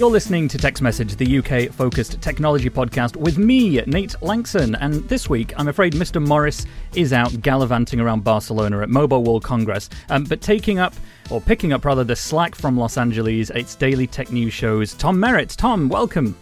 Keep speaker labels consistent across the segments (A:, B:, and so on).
A: You're listening to Tech's Message, the UK focused technology podcast with me, Nate Lanxon. And this week, I'm afraid Mr. Morris is out gallivanting around Barcelona at Mobile World Congress, um, but taking up, or picking up rather, the slack from Los Angeles, its daily tech news shows. Tom Merritt. Tom, welcome.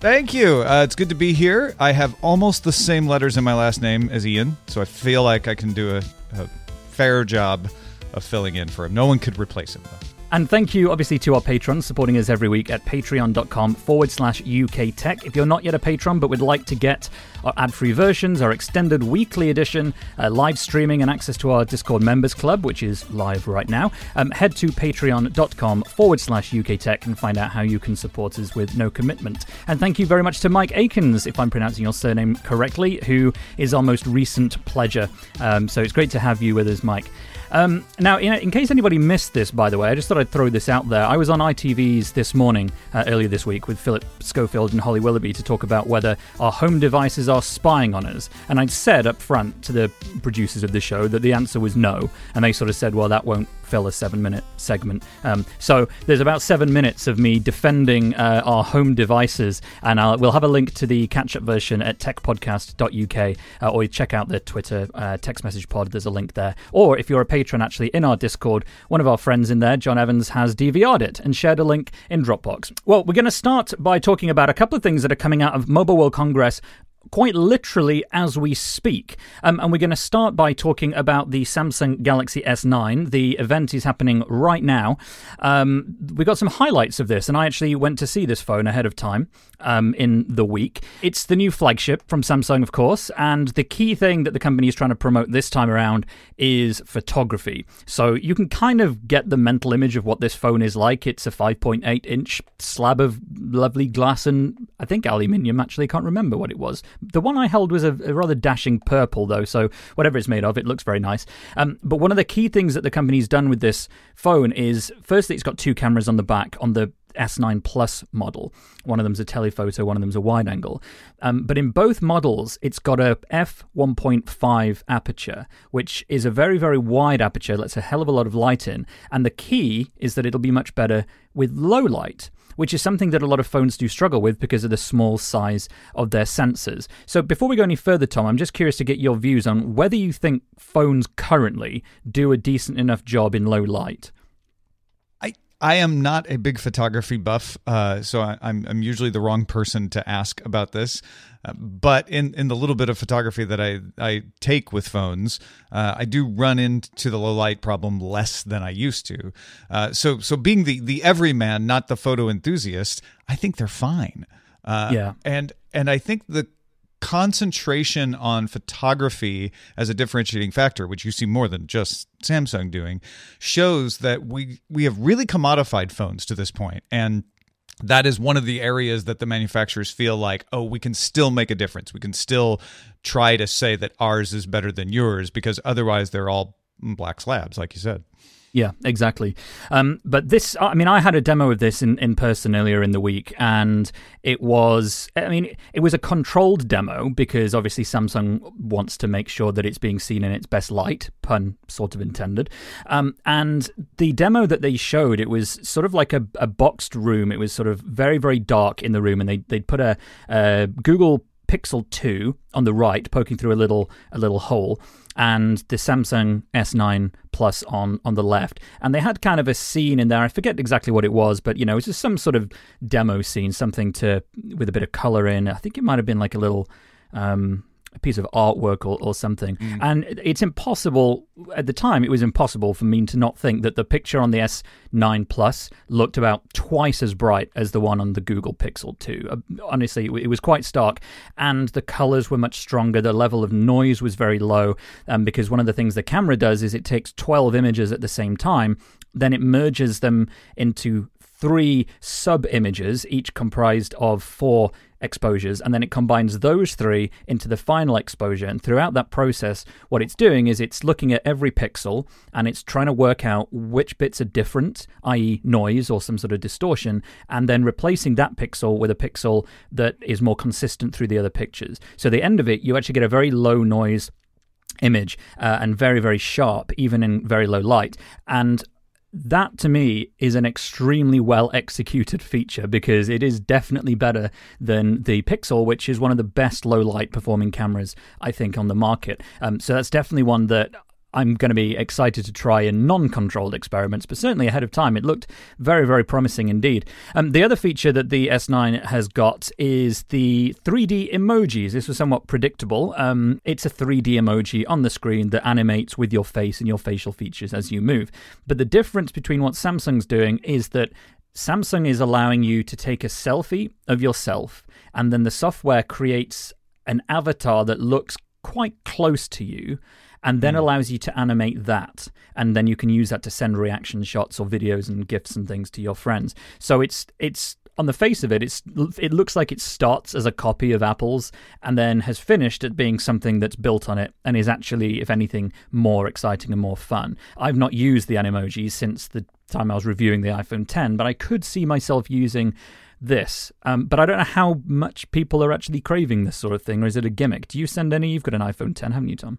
B: Thank you. Uh, it's good to be here. I have almost the same letters in my last name as Ian, so I feel like I can do a, a fair job of filling in for him. No one could replace him, though.
A: And thank you, obviously, to our patrons supporting us every week at patreon.com forward slash UK Tech. If you're not yet a patron but would like to get our ad free versions, our extended weekly edition, uh, live streaming, and access to our Discord members club, which is live right now, um, head to patreon.com forward slash UK Tech and find out how you can support us with no commitment. And thank you very much to Mike Akins, if I'm pronouncing your surname correctly, who is our most recent pledger. Um, so it's great to have you with us, Mike. Um, now, in, in, case anybody missed this, by the way, I just thought I'd throw this out there. I was on ITV's this morning, uh, earlier this week, with Philip Schofield and Holly Willoughby to talk about whether our home devices are spying on us. And I'd said up front to the producers of the show that the answer was no. And they sort of said, well, that won't fill a seven minute segment. Um, so there's about seven minutes of me defending uh, our home devices, and I'll, we'll have a link to the catch up version at techpodcast.uk, uh, or you check out the Twitter uh, text message pod. There's a link there. Or if you're a patron actually in our Discord, one of our friends in there, John Evans, has DVR'd it and shared a link in Dropbox. Well, we're going to start by talking about a couple of things that are coming out of Mobile World Congress quite literally as we speak. Um, and we're going to start by talking about the Samsung Galaxy S9. The event is happening right now. Um, we got some highlights of this, and I actually went to see this phone ahead of time um, in the week. It's the new flagship from Samsung, of course, and the key thing that the company is trying to promote this time around is photography. So you can kind of get the mental image of what this phone is like. It's a 5.8 inch slab of lovely glass and I think aluminium. Actually, I can't remember what it was. The one I held was a, a rather dashing purple, though, so whatever it's made of, it looks very nice. Um, but one of the key things that the company's done with this phone is firstly, it's got two cameras on the back on the S9 Plus model. One of them's a telephoto, one of them's a wide angle. Um, but in both models, it's got a f1.5 aperture, which is a very, very wide aperture, lets a hell of a lot of light in. And the key is that it'll be much better with low light which is something that a lot of phones do struggle with because of the small size of their sensors. So, before we go any further, Tom, I'm just curious to get your views on whether you think phones currently do a decent enough job in low light.
B: I I am not a big photography buff, uh, so I, am usually the wrong person to ask about this. Uh, but in, in the little bit of photography that I, I take with phones, uh, I do run into the low light problem less than I used to. Uh, so so being the the everyman, not the photo enthusiast, I think they're fine.
A: Uh, yeah,
B: and and I think the concentration on photography as a differentiating factor, which you see more than just Samsung doing, shows that we we have really commodified phones to this point, and that is one of the areas that the manufacturers feel like, oh, we can still make a difference. We can still try to say that ours is better than yours because otherwise they're all black slabs, like you said.
A: Yeah, exactly. Um, but this, I mean, I had a demo of this in, in person earlier in the week, and it was, I mean, it was a controlled demo because obviously Samsung wants to make sure that it's being seen in its best light, pun sort of intended. Um, and the demo that they showed, it was sort of like a, a boxed room. It was sort of very, very dark in the room, and they, they'd put a, a Google Pixel 2 on the right, poking through a little a little hole and the Samsung S9 Plus on on the left. And they had kind of a scene in there. I forget exactly what it was, but you know, it's just some sort of demo scene, something to with a bit of color in. I think it might have been like a little um, a piece of artwork or, or something. Mm. And it's impossible, at the time, it was impossible for me to not think that the picture on the S9 Plus looked about twice as bright as the one on the Google Pixel 2. Uh, honestly, it, was quite stark. And the colors were much stronger. The level of noise was very low um, because one of the things the camera does is it takes 12 images at the same time then it merges them into three sub images, each comprised of four exposures, and then it combines those three into the final exposure. And throughout that process, what it's doing is it's looking at every pixel and it's trying to work out which bits are different, i.e., noise or some sort of distortion, and then replacing that pixel with a pixel that is more consistent through the other pictures. So, the end of it, you actually get a very low noise image uh, and very very sharp even in very low light and that to me is an extremely well executed feature because it is definitely better than the Pixel, which is one of the best low light performing cameras I think on the market. Um, so that's definitely one that I'm going to be excited to try in non controlled experiments, but certainly ahead of time, it looked very, very promising indeed. Um, the other feature that the S9 has got is the 3D emojis. This was somewhat predictable. Um, it's a 3D emoji on the screen that animates with your face and your facial features as you move. But the difference between what Samsung's doing is that Samsung is allowing you to take a selfie of yourself, and then the software creates an avatar that looks quite close to you and then mm. allows you to animate that and then you can use that to send reaction shots or videos and gifs and things to your friends so it's it's on the face of it, it's it looks like it starts as a copy of Apple's and then has finished at being something that's built on it and is actually, if anything, more exciting and more fun. I've not used the Animojis since the time I was reviewing the iPhone 10, but I could see myself using this. Um, but I don't know how much people are actually craving this sort of thing, or is it a gimmick? Do you send any? You've got an iPhone 10, haven't you, Tom?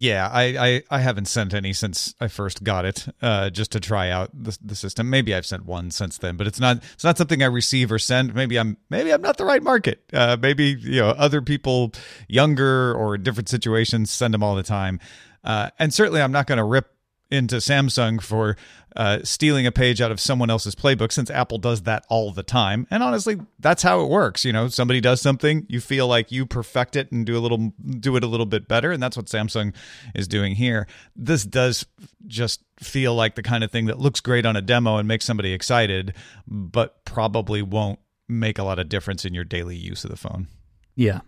B: Yeah, I, I, I, haven't sent any since I first got it, uh, just to try out the, the system. Maybe I've sent one since then, but it's not it's not something I receive or send. Maybe I'm maybe I'm not the right market. Uh, maybe you know other people younger or different situations send them all the time, uh, and certainly I'm not going to rip into Samsung for uh, stealing a page out of someone else's playbook since Apple does that all the time. And honestly, that's how it works. You know, somebody does something, you feel like you perfect it and do a little do it a little bit better, and that's what Samsung is doing here. This does just feel like the kind of thing that looks great on a demo and makes somebody excited, but probably won't make a lot of difference in your daily use of the phone.
A: Yeah.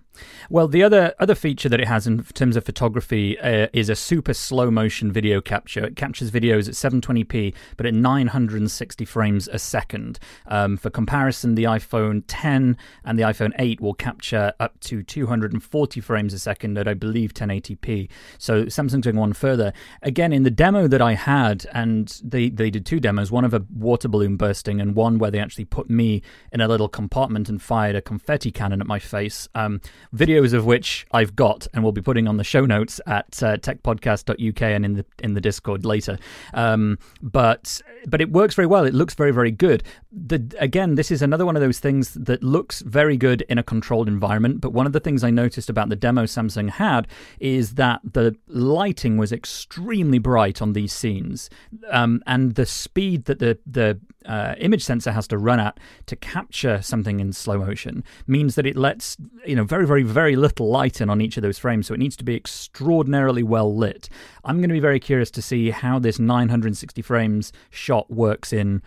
A: Well, the other other feature that it has in terms of photography uh, is a super slow motion video capture. It captures videos at 720p, but at 960 frames a second. Um, for comparison, the iPhone 10 and the iPhone 8 will capture up to 240 frames a second at, I believe, 1080p. So Samsung's going one further. Again, in the demo that I had, and they they did two demos, one of a water balloon bursting and one where they actually put me in a little compartment and fired a confetti cannon at my face. Um, videos of which I've got and we'll be putting on the show notes at uh, techpodcast.uk and in the in the Discord later. Um, but but it works very well. It looks very very good. The again, this is another one of those things that looks very good in a controlled environment. But one of the things I noticed about the demo Samsung had is that the lighting was extremely bright on these scenes, um, and the speed that the the uh, image sensor has to run at to capture something in slow motion means that it lets you know very very very little light in on each of those frames so it needs to be extraordinarily well lit i'm going to be very curious to see how this 960 frames shot works in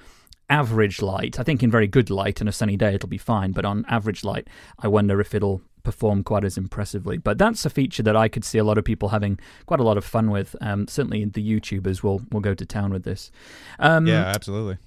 A: average light i think in very good light and a sunny day it'll be fine but on average light i wonder if it'll perform quite as impressively. But that's a feature that I could see a lot of people having quite a lot of fun with. Um, certainly, the YouTubers will will go to town with this.
B: Um, yeah, absolutely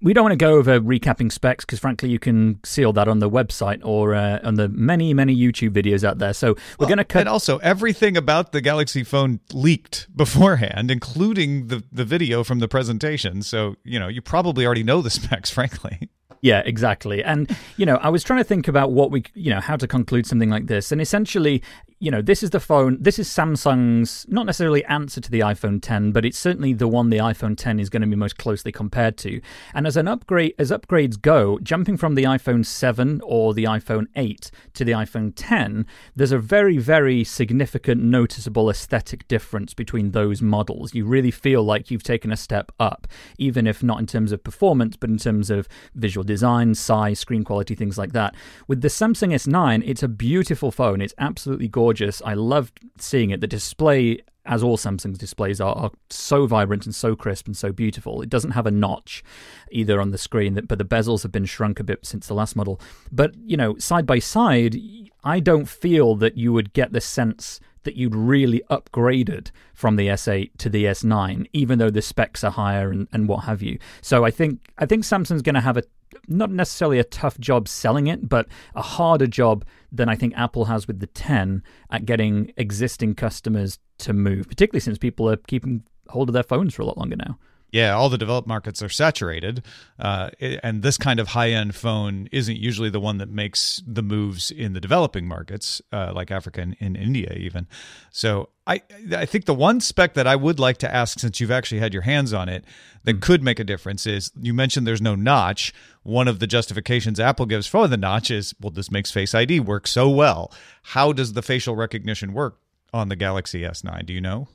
A: we don't want to go over recapping specs because, frankly, you can see all that on the website or uh, on the many, many YouTube videos out there. So we're well, going to cut.
B: And also, everything about the Galaxy phone leaked beforehand, including the the video from the presentation. So you know, you probably already know the specs, frankly.
A: Yeah, exactly. And, you know, I was trying to think about what we, you know, how to conclude something like this. And essentially, you know, this is the phone, this is Samsung's, not necessarily answer to the iPhone 10, but it's certainly the one the iPhone 10 is going to be most closely compared to. And as an upgrade, as upgrades go, jumping from the iPhone 7 or the iPhone 8 to the iPhone 10, there's a very, very significant, noticeable aesthetic difference between those models. You really feel like you've taken a step up, even if not in terms of performance, but in terms of visual design, size, screen quality, things like that. With the Samsung S9, it's a beautiful phone. It's absolutely gorgeous. I loved seeing it. The display as all Samsung's displays are, are so vibrant and so crisp and so beautiful. It doesn't have a notch either on the screen, but the bezels have been shrunk a bit since the last model. But, you know, side by side, I don't feel that you would get the sense that you'd really upgraded from the S8 to the S9, even though the specs are higher and, and what have you. So I think I think Samsung's going to have a not necessarily a tough job selling it, but a harder job than I think Apple has with the 10 at getting existing customers to move, particularly since people are keeping hold of their phones for a lot longer now.
B: Yeah, all the developed markets are saturated, uh, and this kind of high-end phone isn't usually the one that makes the moves in the developing markets, uh, like Africa and in India, even. So I, I think the one spec that I would like to ask, since you've actually had your hands on it, that mm. could make a difference is you mentioned there's no notch. One of the justifications Apple gives for the notch is, well, this makes Face ID work so well. How does the facial recognition work on the Galaxy S9? Do you know?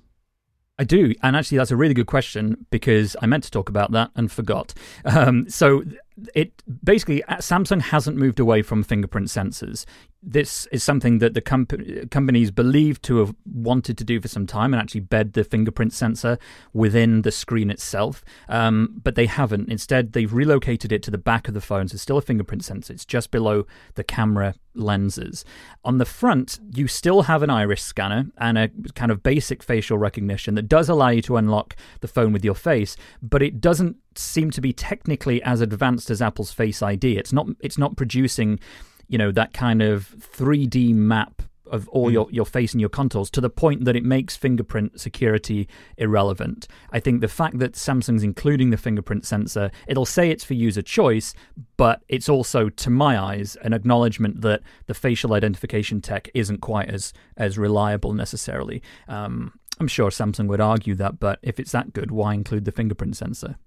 A: I do, and actually, that's a really good question because I meant to talk about that and forgot. Um, so, it basically uh, Samsung hasn't moved away from fingerprint sensors. This is something that the comp- companies believe to have wanted to do for some time and actually bed the fingerprint sensor within the screen itself, um, but they haven't. Instead, they've relocated it to the back of the phone, so it's still a fingerprint sensor. It's just below the camera lenses. On the front, you still have an iris scanner and a kind of basic facial recognition that does allow you to unlock the phone with your face, but it doesn't seem to be technically as advanced as Apple's Face ID. It's not it's not producing, you know, that kind of 3D map of all mm. your, your face and your contours to the point that it makes fingerprint security irrelevant. I think the fact that Samsung's including the fingerprint sensor, it'll say it's for user choice, but it's also, to my eyes, an acknowledgement that the facial identification tech isn't quite as as reliable necessarily. Um, I'm sure Samsung would argue that, but if it's that good, why include the fingerprint sensor?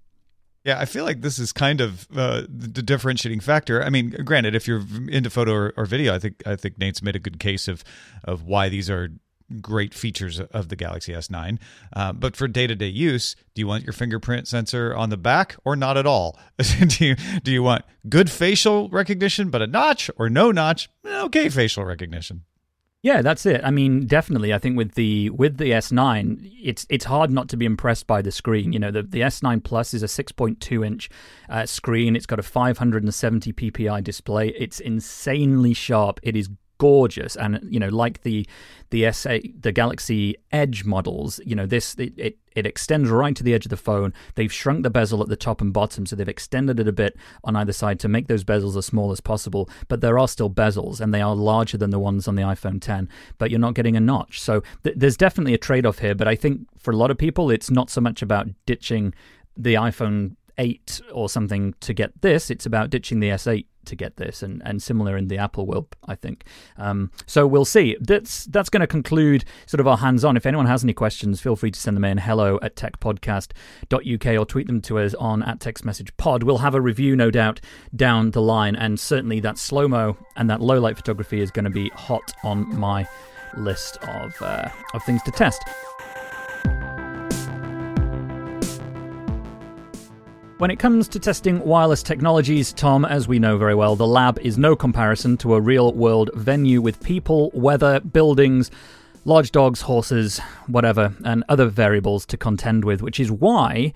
B: Yeah, I feel like this is kind of uh, the differentiating factor. I mean, granted, if you're into photo or, or, video, I think I think Nate's made a good case of of why these are great features of the Galaxy S9. Uh, but for day to day use, do you want your fingerprint sensor on the back or not at all? do you do you want good facial recognition but a notch or no notch? Okay, facial recognition.
A: Yeah, that's it. I mean, definitely. I think with the with the S9, it's it's hard not to be impressed by the screen. You know, the the S9 Plus is a 6.2 inch uh, screen. It's got a 570 ppi display. It's insanely sharp. It is gorgeous. And you know like the the S8 the Galaxy Edge models you know this it, it, it extends right to the edge of the phone. They've shrunk the bezel at the top and bottom so they've extended it a bit on either side to make those bezels as small as possible. But there are still bezels and they are larger than the ones on the iPhone 10 but you're not getting a notch. So th- there's definitely a trade-off here but I think for a lot of people it's not so much about ditching the iPhone 8 or something to get this it's about ditching the S8 to get this, and, and similar in the Apple world, I think. Um, so we'll see. That's that's going to conclude sort of our hands on. If anyone has any questions, feel free to send them in hello at techpodcast.uk or tweet them to us on at text message pod. We'll have a review, no doubt, down the line, and certainly that slow mo and that low light photography is going to be hot on my list of uh, of things to test. When it comes to testing wireless technologies, Tom, as we know very well, the lab is no comparison to a real world venue with people, weather, buildings, large dogs, horses, whatever, and other variables to contend with, which is why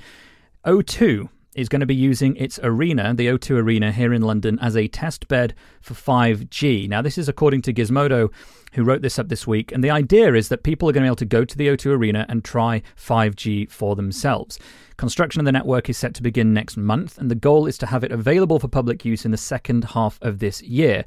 A: O2 is going to be using its arena, the O2 Arena here in London, as a test bed for 5G. Now, this is according to Gizmodo, who wrote this up this week, and the idea is that people are going to be able to go to the O2 Arena and try 5G for themselves. Construction of the network is set to begin next month, and the goal is to have it available for public use in the second half of this year.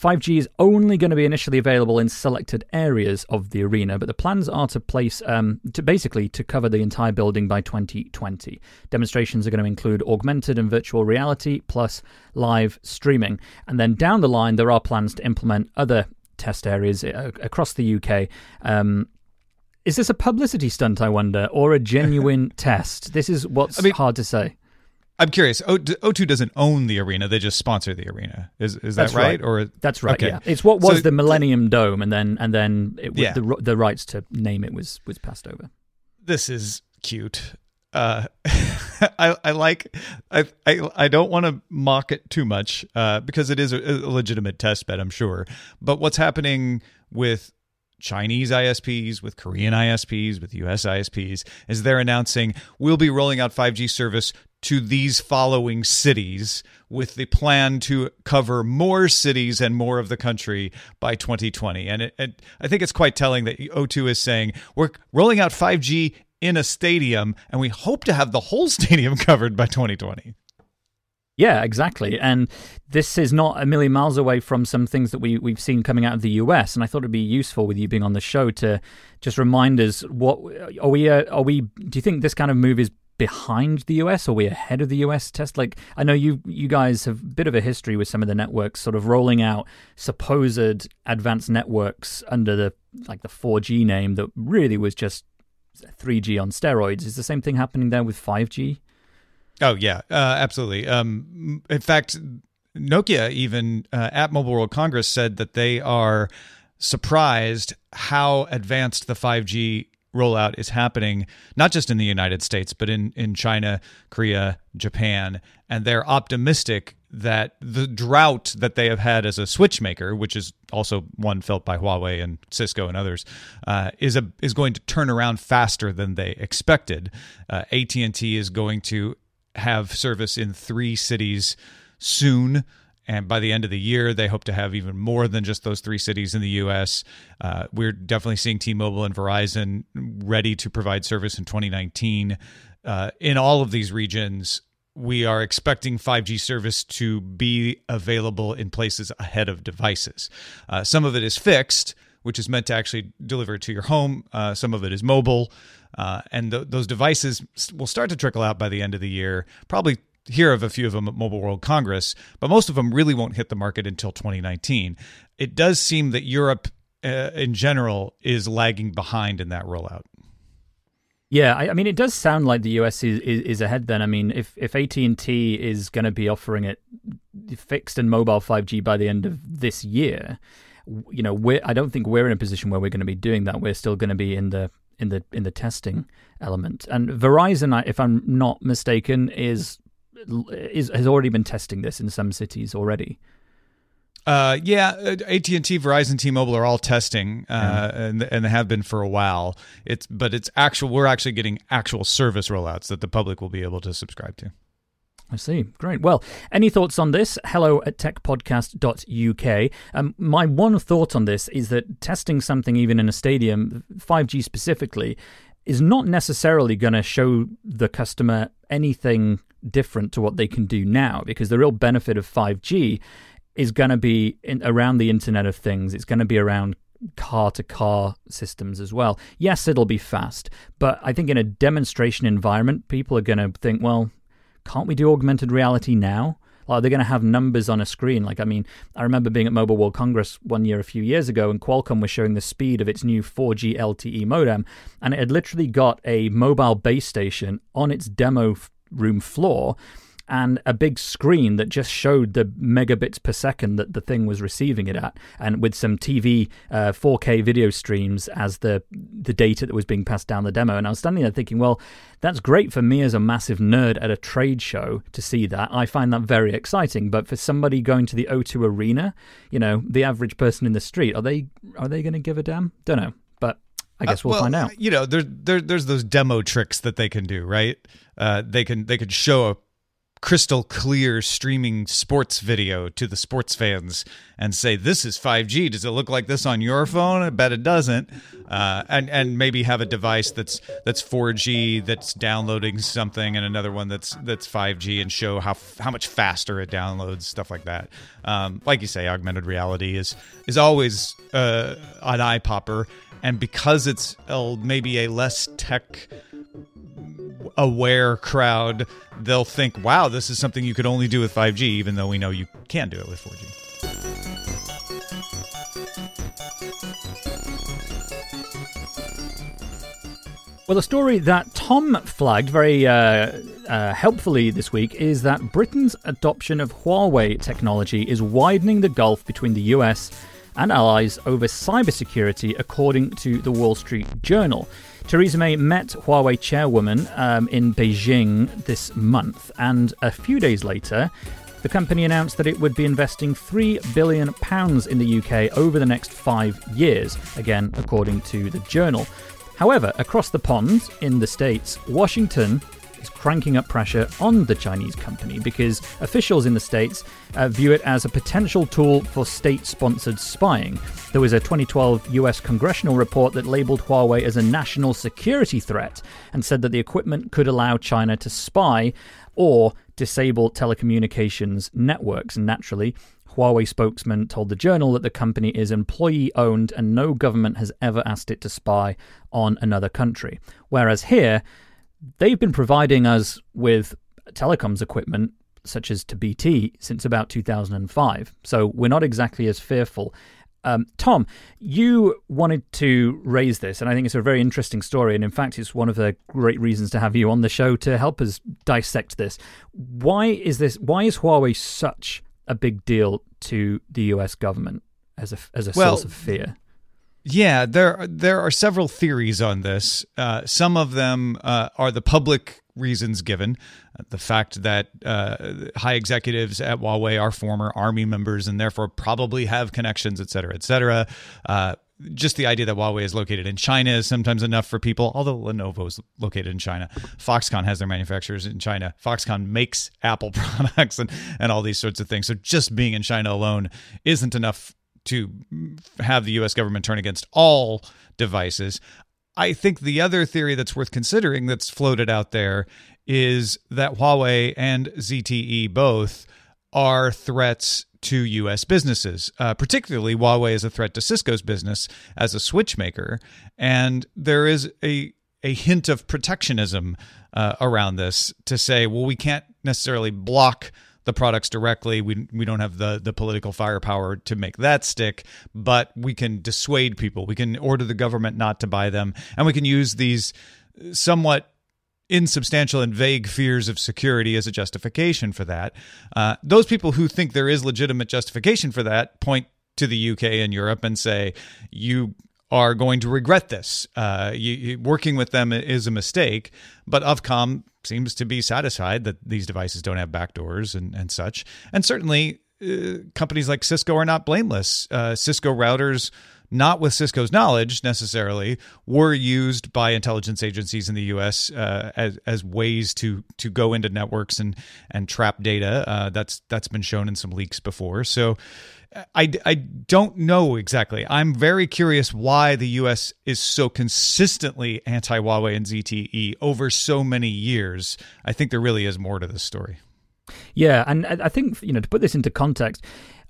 A: 5G is only going to be initially available in selected areas of the arena, but the plans are to place um, to basically to cover the entire building by 2020. Demonstrations are going to include augmented and virtual reality plus live streaming, and then down the line there are plans to implement other test areas uh, across the UK. Um, is this a publicity stunt, I wonder, or a genuine test? This is what's I mean, hard to say.
B: I'm curious. O- 2 doesn't own the arena; they just sponsor the arena. Is is that right?
A: right? Or that's right. Okay. Yeah, it's what was so, the Millennium Dome, and then and then it, yeah. the the rights to name it was was passed over.
B: This is cute. Uh, I, I like I I, I don't want to mock it too much uh, because it is a, a legitimate test bed, I'm sure. But what's happening with Chinese ISPs, with Korean ISPs, with US ISPs, is they're announcing we'll be rolling out 5G service to these following cities with the plan to cover more cities and more of the country by 2020. And it, it, I think it's quite telling that O2 is saying we're rolling out 5G in a stadium and we hope to have the whole stadium covered by 2020.
A: Yeah, exactly. And this is not a million miles away from some things that we, we've seen coming out of the US. And I thought it'd be useful with you being on the show to just remind us what are we, uh, are we, do you think this kind of move is behind the US? Are we ahead of the US test? Like, I know you, you guys have a bit of a history with some of the networks sort of rolling out supposed advanced networks under the, like the 4G name that really was just 3G on steroids. Is the same thing happening there with 5G?
B: Oh yeah, uh, absolutely. Um, in fact, Nokia even uh, at Mobile World Congress said that they are surprised how advanced the 5G rollout is happening, not just in the United States, but in, in China, Korea, Japan. And they're optimistic that the drought that they have had as a switch maker, which is also one felt by Huawei and Cisco and others, uh, is a is going to turn around faster than they expected. Uh, AT and T is going to have service in three cities soon. And by the end of the year, they hope to have even more than just those three cities in the U.S. Uh, we're definitely seeing T-Mobile and Verizon ready to provide service in 2019. Uh, in all of these regions, we are expecting 5G service to be available in places ahead of devices. Uh, some of it is fixed, which is meant to actually deliver to your home. Uh, some of it is mobile. Uh, and th- those devices will start to trickle out by the end of the year. Probably hear of a few of them at Mobile World Congress, but most of them really won't hit the market until 2019. It does seem that Europe, uh, in general, is lagging behind in that rollout.
A: Yeah, I, I, mean, it does sound like the US is, is, is ahead. Then, I mean, if if AT and T is going to be offering it fixed and mobile 5G by the end of this year, you know, we're, I don't think we're in a position where we're going to be doing that. We're still going to be in the in the in the testing element. And Verizon, if I'm not mistaken, is is has already been testing this in some cities already.
B: Uh, yeah, AT and T, Verizon, T-Mobile are all testing, uh, yeah. and and they have been for a while. It's but it's actual. We're actually getting actual service rollouts that the public will be able to subscribe to.
A: I see. Great. Well, any thoughts on this? Hello at techpodcast.uk. Um, my one thought on this is that testing something even in a stadium, 5G specifically, is not necessarily going to show the customer anything different to what they can do now because the real benefit of 5G is going to be in, around the Internet of Things. It's going to be around car to car systems as well. Yes, it'll be fast, but I think in a demonstration environment, people are going to think, well, can't we do augmented reality now? Like, are they going to have numbers on a screen? Like, I mean, I remember being at Mobile World Congress one year a few years ago, and Qualcomm was showing the speed of its new 4G LTE modem, and it had literally got a mobile base station on its demo room floor and a big screen that just showed the megabits per second that the thing was receiving it at, and with some TV uh, 4K video streams as the the data that was being passed down the demo. And I was standing there thinking, well, that's great for me as a massive nerd at a trade show to see that. I find that very exciting. But for somebody going to the O2 Arena, you know, the average person in the street, are they are they going to give a damn? Don't know. I guess we'll,
B: uh, well
A: find out.
B: You know, there's there, there's those demo tricks that they can do, right? Uh, they can they could show a crystal clear streaming sports video to the sports fans and say this is 5G. Does it look like this on your phone? I bet it doesn't. Uh, and and maybe have a device that's that's 4G that's downloading something and another one that's that's 5G and show how how much faster it downloads stuff like that. Um, like you say, augmented reality is is always uh, an eye popper, and because it's maybe a less tech aware crowd, they'll think, wow, this is something you could only do with 5G, even though we know you can do it with 4G.
A: Well, the story that Tom flagged very uh, uh, helpfully this week is that Britain's adoption of Huawei technology is widening the gulf between the US and allies over cybersecurity, according to the Wall Street Journal. Theresa May met Huawei chairwoman um, in Beijing this month, and a few days later, the company announced that it would be investing £3 billion in the UK over the next five years, again, according to the journal. However, across the pond in the States, Washington cranking up pressure on the Chinese company because officials in the States uh, view it as a potential tool for state sponsored spying. There was a 2012 US congressional report that labeled Huawei as a national security threat and said that the equipment could allow China to spy or disable telecommunications networks. And naturally, Huawei spokesman told the Journal that the company is employee owned and no government has ever asked it to spy on another country. Whereas here, they've been providing us with telecoms equipment such as to BT since about 2005. So we're not exactly as fearful. Um, Tom, you wanted to raise this, and I think it's a very interesting story. And in fact, it's one of the great reasons to have you on the show to help us dissect this. Why is this? Why is Huawei such a big deal to the U.S. government as a as a well, source of fear?
B: Yeah, there there are several theories on this. Uh, some of them uh, are the public reasons given. The fact that uh, high executives at Huawei are former army members and therefore probably have connections, et cetera, et cetera. Uh, just the idea that Huawei is located in China is sometimes enough for people, although Lenovo is located in China. Foxconn has their manufacturers in China. Foxconn makes Apple products and, and all these sorts of things. So just being in China alone isn't enough to have the US government turn against all devices. I think the other theory that's worth considering that's floated out there is that Huawei and ZTE both are threats to U.S. businesses. Uh, particularly, Huawei is a threat to Cisco's business as a switch maker, and there is a a hint of protectionism uh, around this to say, well, we can't necessarily block the products directly. We we don't have the the political firepower to make that stick, but we can dissuade people. We can order the government not to buy them, and we can use these somewhat insubstantial and vague fears of security as a justification for that. Uh, those people who think there is legitimate justification for that point to the UK and Europe and say, you are going to regret this. Uh, you, you, working with them is a mistake, but Ofcom seems to be satisfied that these devices don't have backdoors and, and such. And certainly, uh, companies like Cisco are not blameless. Uh, Cisco routers not with Cisco's knowledge necessarily, were used by intelligence agencies in the U.S. Uh, as as ways to to go into networks and and trap data. Uh, that's that's been shown in some leaks before. So. I, I don't know exactly. I'm very curious why the U.S. is so consistently anti Huawei and ZTE over so many years. I think there really is more to this story.
A: Yeah, and I think you know to put this into context,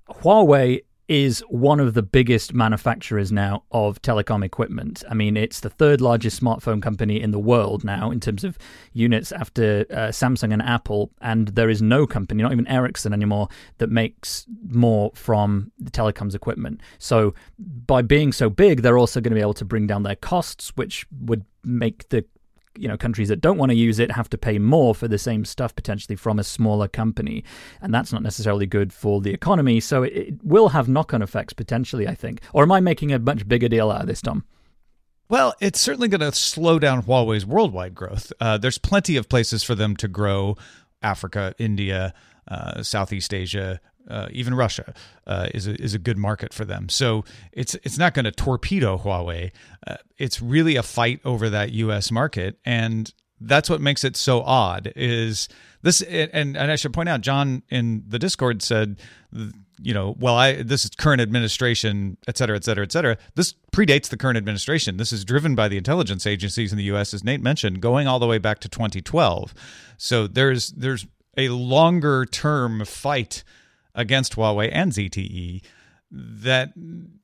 A: Huawei is one of the biggest manufacturers now of telecom equipment. I mean, it's the third largest smartphone company in the world now in terms of units after uh, Samsung and Apple. And there is no company, not even Ericsson anymore, that makes more from the telecoms equipment. So by being so big, they're also going to be able to bring down their costs, which would make the you know countries that don't want to use it have to pay more for the same stuff potentially from a smaller company. And that's not necessarily good for the economy. So it, it will have knock-on effects potentially i think. Or am i making a much bigger deal out of this tom?
B: Well, it's certainly going to slow down Huawei's worldwide growth. Uh, there's plenty of places for them to grow. Africa, India, uh, Southeast Asia, uh, even Russia uh, is a, is a good market for them. So it's it's not going to torpedo Huawei. Uh, it's really a fight over that U.S. market, and that's what makes it so odd. Is this and and I should point out, John in the Discord said, you know, well, I this is current administration, et cetera, et cetera, et cetera. This predates the current administration. This is driven by the intelligence agencies in the U.S., as Nate mentioned, going all the way back to 2012. So there's there's a longer term fight against Huawei and ZTE that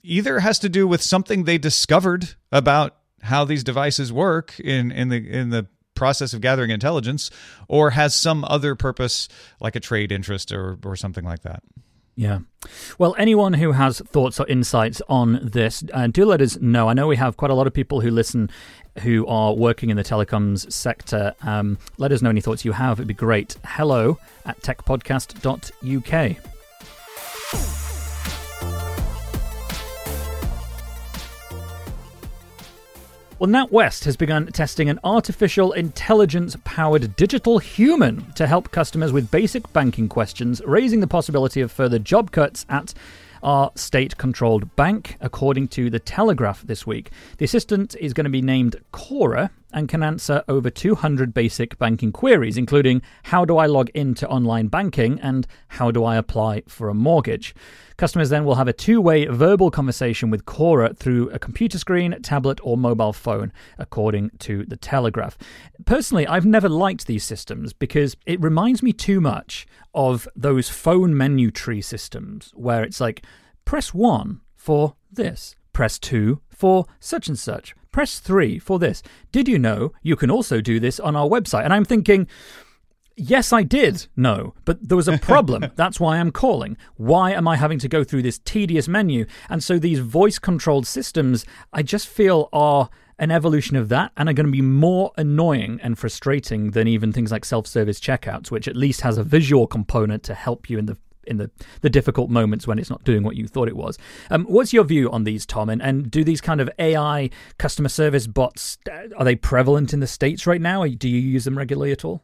B: either has to do with something they discovered about how these devices work in, in the in the process of gathering intelligence or has some other purpose like a trade interest or, or something like that.
A: Yeah. Well, anyone who has thoughts or insights on this, uh, do let us know. I know we have quite a lot of people who listen who are working in the telecoms sector. Um, let us know any thoughts you have. It'd be great. Hello at techpodcast.uk. Well, NatWest has begun testing an artificial intelligence powered digital human to help customers with basic banking questions, raising the possibility of further job cuts at our state controlled bank, according to The Telegraph this week. The assistant is going to be named Cora and can answer over 200 basic banking queries, including how do I log into online banking and how do I apply for a mortgage. Customers then will have a two way verbal conversation with Cora through a computer screen, tablet, or mobile phone, according to The Telegraph. Personally, I've never liked these systems because it reminds me too much of those phone menu tree systems where it's like, press 1 for this, press 2 for such and such, press 3 for this. Did you know you can also do this on our website? And I'm thinking, Yes, I did know, but there was a problem. That's why I'm calling. Why am I having to go through this tedious menu? And so these voice controlled systems, I just feel are an evolution of that and are going to be more annoying and frustrating than even things like self service checkouts, which at least has a visual component to help you in the in the, the difficult moments when it's not doing what you thought it was. Um, what's your view on these, Tom? And, and do these kind of AI customer service bots are they prevalent in the states right now? Do you use them regularly at all?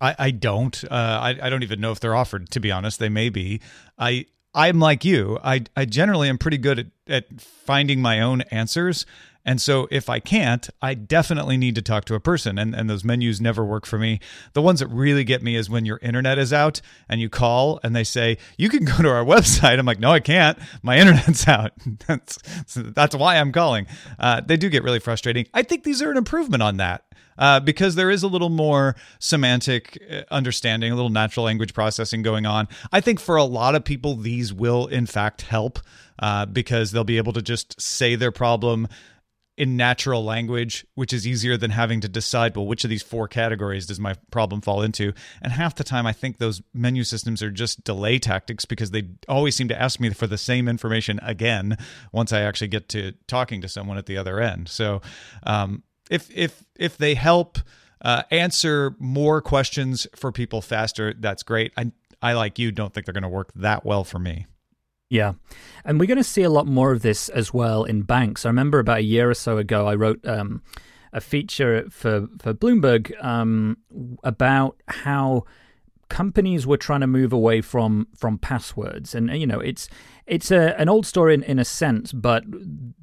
B: I, I don't. Uh, I, I don't even know if they're offered. To be honest, they may be. I I'm like you. I I generally am pretty good at, at finding my own answers. And so if I can't, I definitely need to talk to a person. And, and those menus never work for me. The ones that really get me is when your internet is out and you call and they say, you can go to our website. I'm like, no, I can't. My internet's out. that's, that's why I'm calling. Uh, they do get really frustrating. I think these are an improvement on that uh, because there is a little more semantic uh, understanding, a little natural language processing going on. I think for a lot of people, these will in fact help uh, because they'll be able to just say their problem in natural language, which is easier than having to decide, well, which of these four categories does my problem fall into? And half the time, I think those menu systems are just delay tactics because they always seem to ask me for the same information again once I actually get to talking to someone at the other end. So, um, if if if they help uh, answer more questions for people faster, that's great. I I like you don't think they're going to work that well for me.
A: Yeah. And we're going to see a lot more of this as well in banks. I remember about a year or so ago, I wrote um, a feature for, for Bloomberg um, about how companies were trying to move away from from passwords and you know it's it's a, an old story in, in a sense but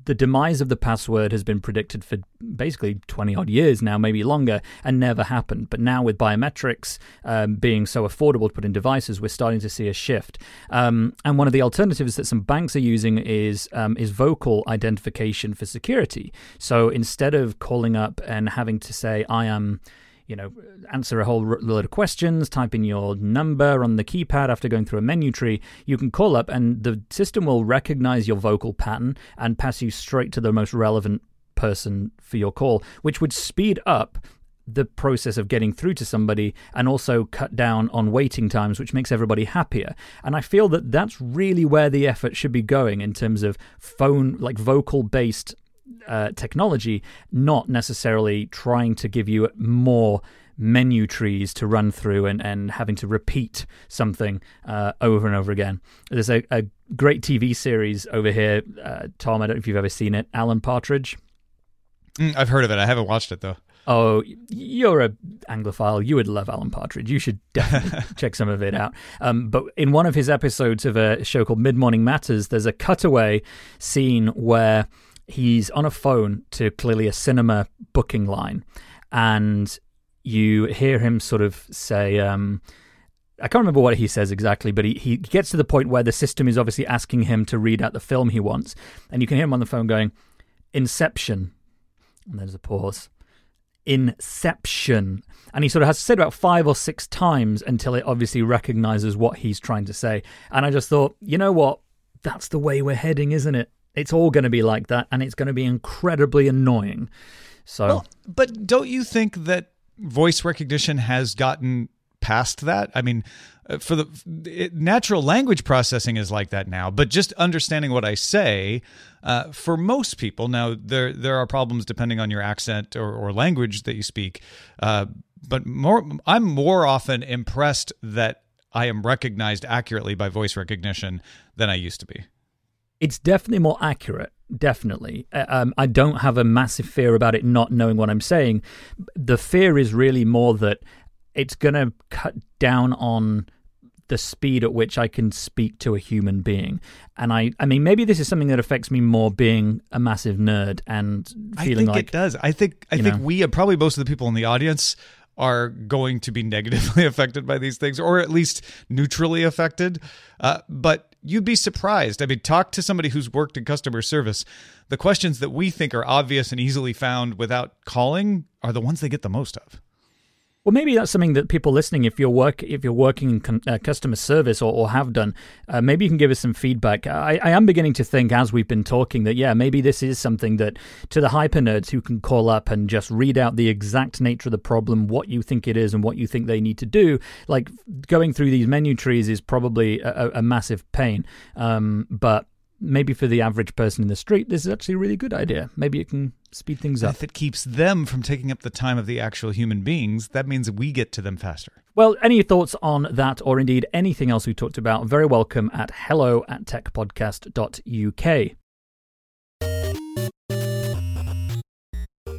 A: the demise of the password has been predicted for basically 20 odd years now maybe longer and never happened. But now with biometrics um, being so affordable to put in devices we're starting to see a shift. Um, and one of the alternatives that some banks are using is um, is vocal identification for security. So instead of calling up and having to say i am you know, answer a whole load of questions, type in your number on the keypad after going through a menu tree, you can call up and the system will recognize your vocal pattern and pass you straight to the most relevant person for your call, which would speed up the process of getting through to somebody and also cut down on waiting times, which makes everybody happier. And I feel that that's really where the effort should be going in terms of phone, like vocal based uh, technology, not necessarily trying to give you more menu trees to run through and, and having to repeat something uh, over and over again. There's a, a great TV series over here, uh, Tom. I don't know if you've ever seen it, Alan Partridge.
B: Mm, I've heard of it. I haven't watched it though.
A: Oh, you're a Anglophile. You would love Alan Partridge. You should definitely check some of it out. Um, but in one of his episodes of a show called Mid Morning Matters, there's a cutaway scene where he's on a phone to clearly a cinema booking line, and you hear him sort of say, um, I can't remember what he says exactly, but he, he gets to the point where the system is obviously asking him to read out the film he wants, and you can hear him on the phone going, Inception. And there's a pause. Inception. And he sort of has to say it about five or six times until it obviously recognizes what he's trying to say. And I just thought, you know what? That's the way we're heading, isn't it? It's all going to be like that, and it's going to be incredibly annoying. So, well,
B: but don't you think that voice recognition has gotten past that? I mean, uh, for the it, natural language processing is like that now, but just understanding what I say uh, for most people now there there are problems depending on your accent or, or language that you speak. Uh, but more, I'm more often impressed that I am recognized accurately by voice recognition than I used to be.
A: It's definitely more accurate. Definitely. Uh, um, I don't have a massive fear about it not knowing what I'm saying. The fear is really more that it's going to cut down on the speed at which I can speak to a human being. And I, I mean, maybe this is something that affects me more being a massive nerd and feeling
B: I think
A: like
B: it does. I think I think
A: know.
B: we uh, probably most of the people in the audience are going to be negatively affected by these things, or at least neutrally affected. Uh, but you'd be surprised. I mean, talk to somebody who's worked in customer service. The questions that we think are obvious and easily found without calling are the ones they get the most of.
A: Well, maybe that's something that people listening, if you're work, if you're working in uh, customer service or, or have done, uh, maybe you can give us some feedback. I, I am beginning to think, as we've been talking, that yeah, maybe this is something that to the hyper nerds who can call up and just read out the exact nature of the problem, what you think it is, and what you think they need to do. Like going through these menu trees is probably a, a- a massive pain, um, but maybe for the average person in the street, this is actually a really good idea. Maybe it can speed things up.
B: if it keeps them from taking up the time of the actual human beings, that means we get to them faster.
A: Well, any thoughts on that or indeed anything else we talked about, very welcome at hello at techpodcast.uk.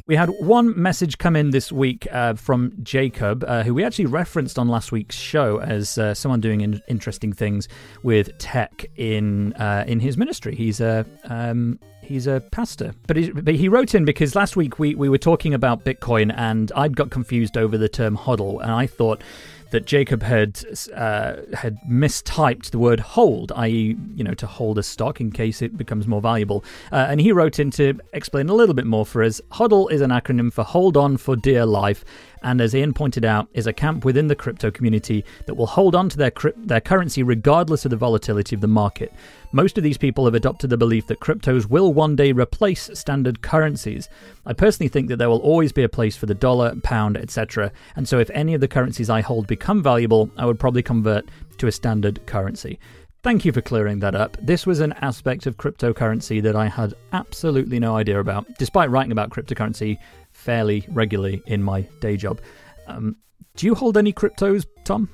A: We had one message come in this week uh, from Jacob, uh, who we actually referenced on last week's show as uh, someone doing in- interesting things with tech in uh, in his ministry. He's a um, he's a pastor, but he, but he wrote in because last week we, we were talking about Bitcoin and I'd got confused over the term hodl, and I thought that Jacob had uh, had mistyped the word hold, i.e., you know, to hold a stock in case it becomes more valuable. Uh, and he wrote in to explain a little bit more for us. Hodl is an acronym for Hold On for Dear Life, and as Ian pointed out, is a camp within the crypto community that will hold on to their crypt- their currency regardless of the volatility of the market. Most of these people have adopted the belief that cryptos will one day replace standard currencies. I personally think that there will always be a place for the dollar, pound, etc. And so if any of the currencies I hold become valuable, I would probably convert to a standard currency. Thank you for clearing that up. This was an aspect of cryptocurrency that I had absolutely no idea about, despite writing about cryptocurrency fairly regularly in my day job. Um, do you hold any cryptos, Tom?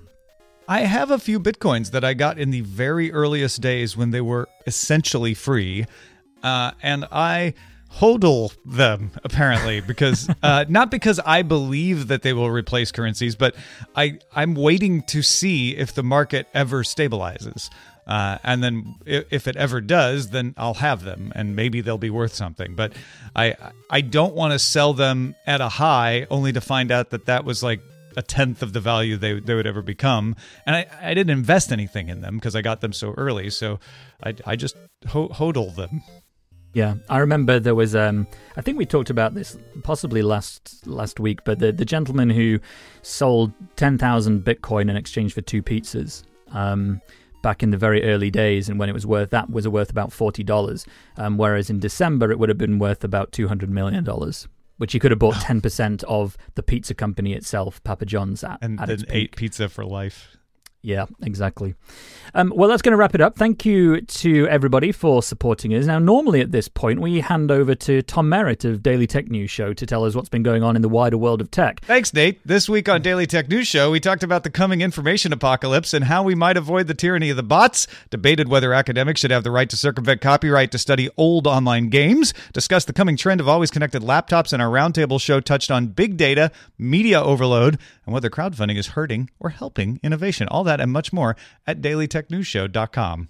B: I have a few bitcoins that I got in the very earliest days when they were essentially free, uh, and I hodl them apparently because uh, not because I believe that they will replace currencies, but I I'm waiting to see if the market ever stabilizes. Uh, and then if it ever does, then I'll have them, and maybe they'll be worth something. But I I don't want to sell them at a high only to find out that that was like a tenth of the value they they would ever become. And I, I didn't invest anything in them because I got them so early. So I, I just ho- hodl them.
A: Yeah, I remember there was. Um, I think we talked about this possibly last last week, but the the gentleman who sold ten thousand Bitcoin in exchange for two pizzas. Um, back in the very early days, and when it was worth that was worth about forty dollars, um, whereas in December it would have been worth about two hundred million dollars, which he could have bought ten percent of the pizza company itself, Papa John's, at,
B: And
A: at
B: then ate pizza for life.
A: Yeah, exactly. Um, well, that's going to wrap it up. Thank you to everybody for supporting us. Now, normally at this point, we hand over to Tom Merritt of Daily Tech News Show to tell us what's been going on in the wider world of tech.
B: Thanks, Nate. This week on Daily Tech News Show, we talked about the coming information apocalypse and how we might avoid the tyranny of the bots, debated whether academics should have the right to circumvent copyright to study old online games, discussed the coming trend of always connected laptops, and our roundtable show touched on big data, media overload, and whether crowdfunding is hurting or helping innovation. All that and much more at dailytechnewsshow.com.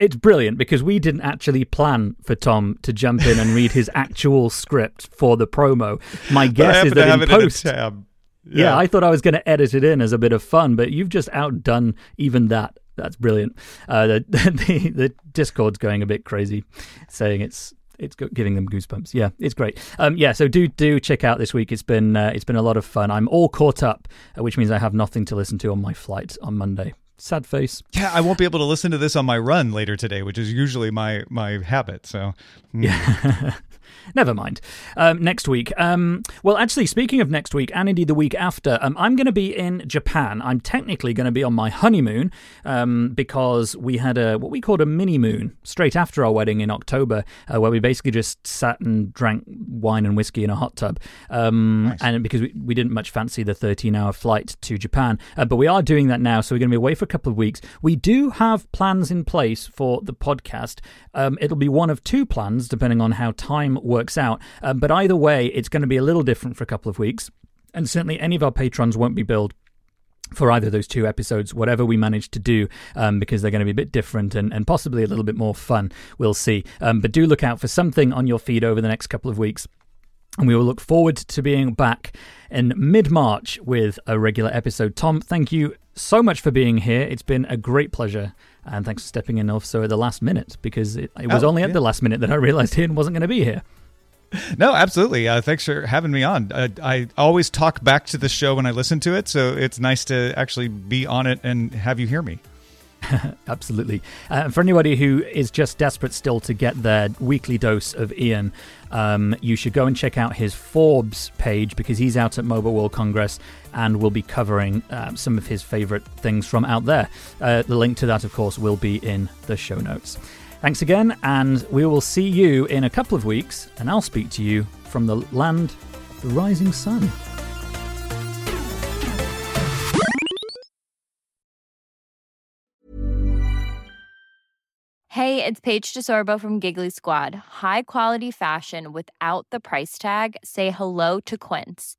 A: It's brilliant because we didn't actually plan for Tom to jump in and read his actual script for the promo. My guess is that in post.
B: in tab.
A: Yeah. I thought I was going to edit it in as a bit of fun, but you've just outdone even that. That's brilliant. Uh, the, the the Discord's going a bit crazy, saying it's it's giving them goosebumps. Yeah, it's great. Um, yeah, so do do check out this week. It's been uh, it's been a lot of fun. I'm all caught up, uh, which means I have nothing to listen to on my flight on Monday. Sad face.
B: Yeah, I won't be able to listen to this on my run later today, which is usually my my habit. So, mm.
A: Never mind. Um, next week. Um, well, actually, speaking of next week, and indeed the week after, um, I'm going to be in Japan. I'm technically going to be on my honeymoon um, because we had a what we called a mini moon straight after our wedding in October, uh, where we basically just sat and drank wine and whiskey in a hot tub. Um, And because we, we didn't much fancy the 13 hour flight to Japan, uh, but we are doing that now, so we're going to be away for a couple of weeks. We do have plans in place for the podcast. Um, it'll be one of two plans, depending on how time works out. Um, but either way, it's going to be a little different for a couple of weeks. And certainly, any of our patrons won't be billed for either of those two episodes, whatever we manage to do, um, because they're going to be a bit different and, and possibly a little bit more fun. We'll see. Um, but do look out for something on your feed over the next couple of weeks. And we will look forward to being back in mid March with a regular episode. Tom, thank you so much for being here. It's been a great pleasure. And thanks for stepping in also at the last minute because it, it was
B: Oh,
A: only at the last minute that I realized Ian wasn't going to be here.
B: No, absolutely. Uh, thanks for having me on. Uh, I always talk back to the show when I listen to it, so it's nice to actually be on it and have you hear me.
A: Absolutely. Uh, for anybody who is just desperate still to get their weekly dose of Ian, um, you should go and check out his Forbes page because he's out at Mobile World Congress and will be covering um, some of his favorite things from out there. Uh, the link to that, of course, will be in the show notes. Thanks again, and we will see you in a couple of weeks, and I'll speak to you from the land the rising sun.
C: Hey, it's Paige DeSorbo from Giggly Squad. High quality fashion without the price tag. Say hello to Quince.